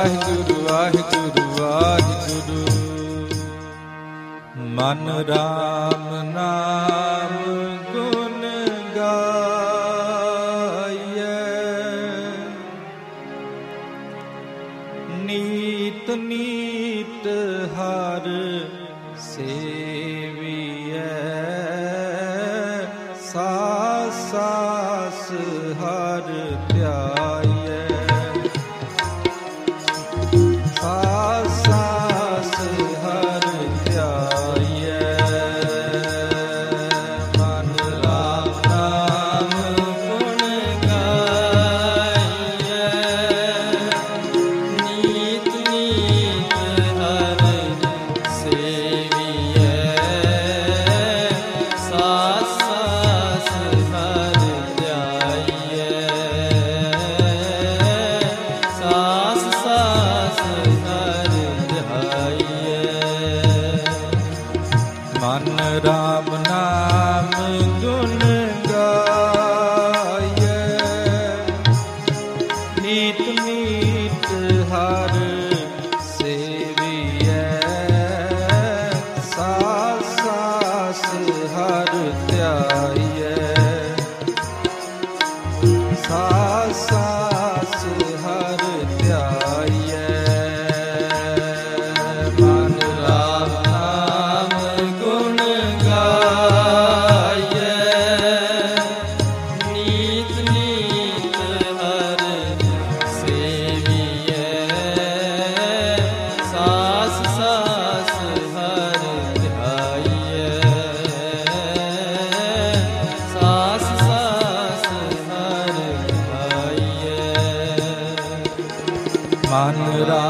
ਵਾਹਿਗੁਰੂ ਵਾਹਿਗੁਰੂ ਵਾਹਿਗੁਰੂ। ਵਾਹਿਗੁਰੂ ਮਨ ਰਾਮ ਨਾਮ मान रा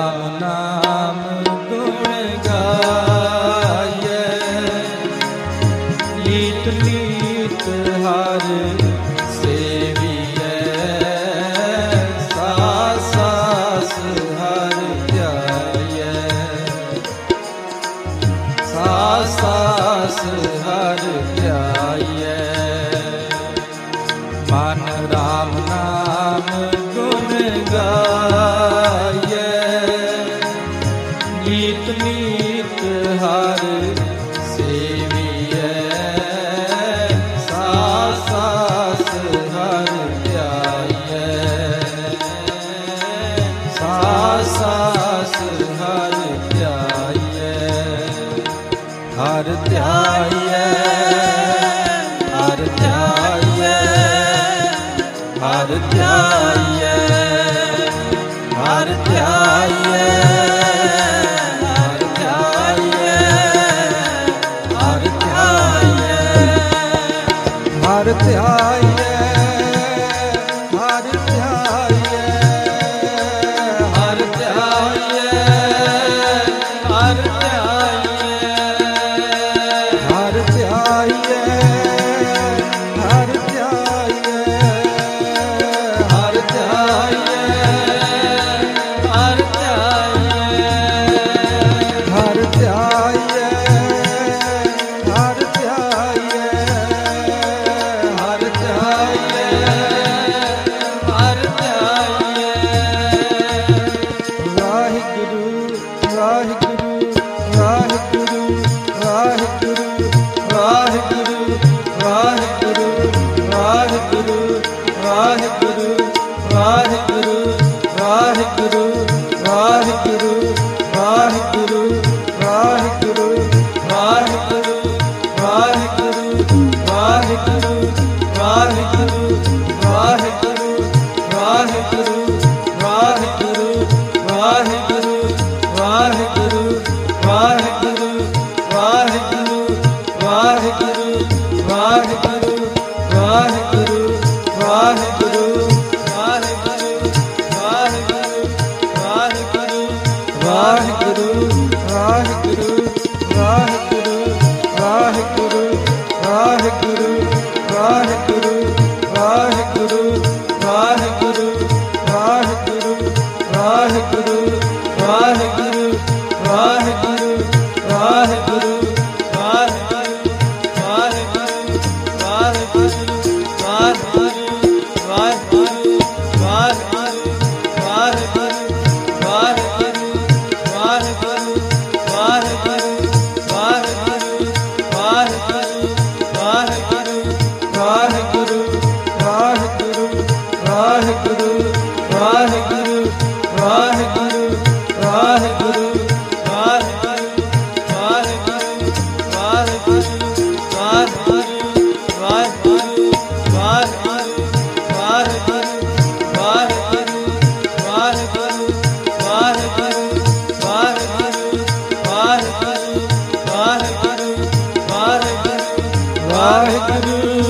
वाहेगुरु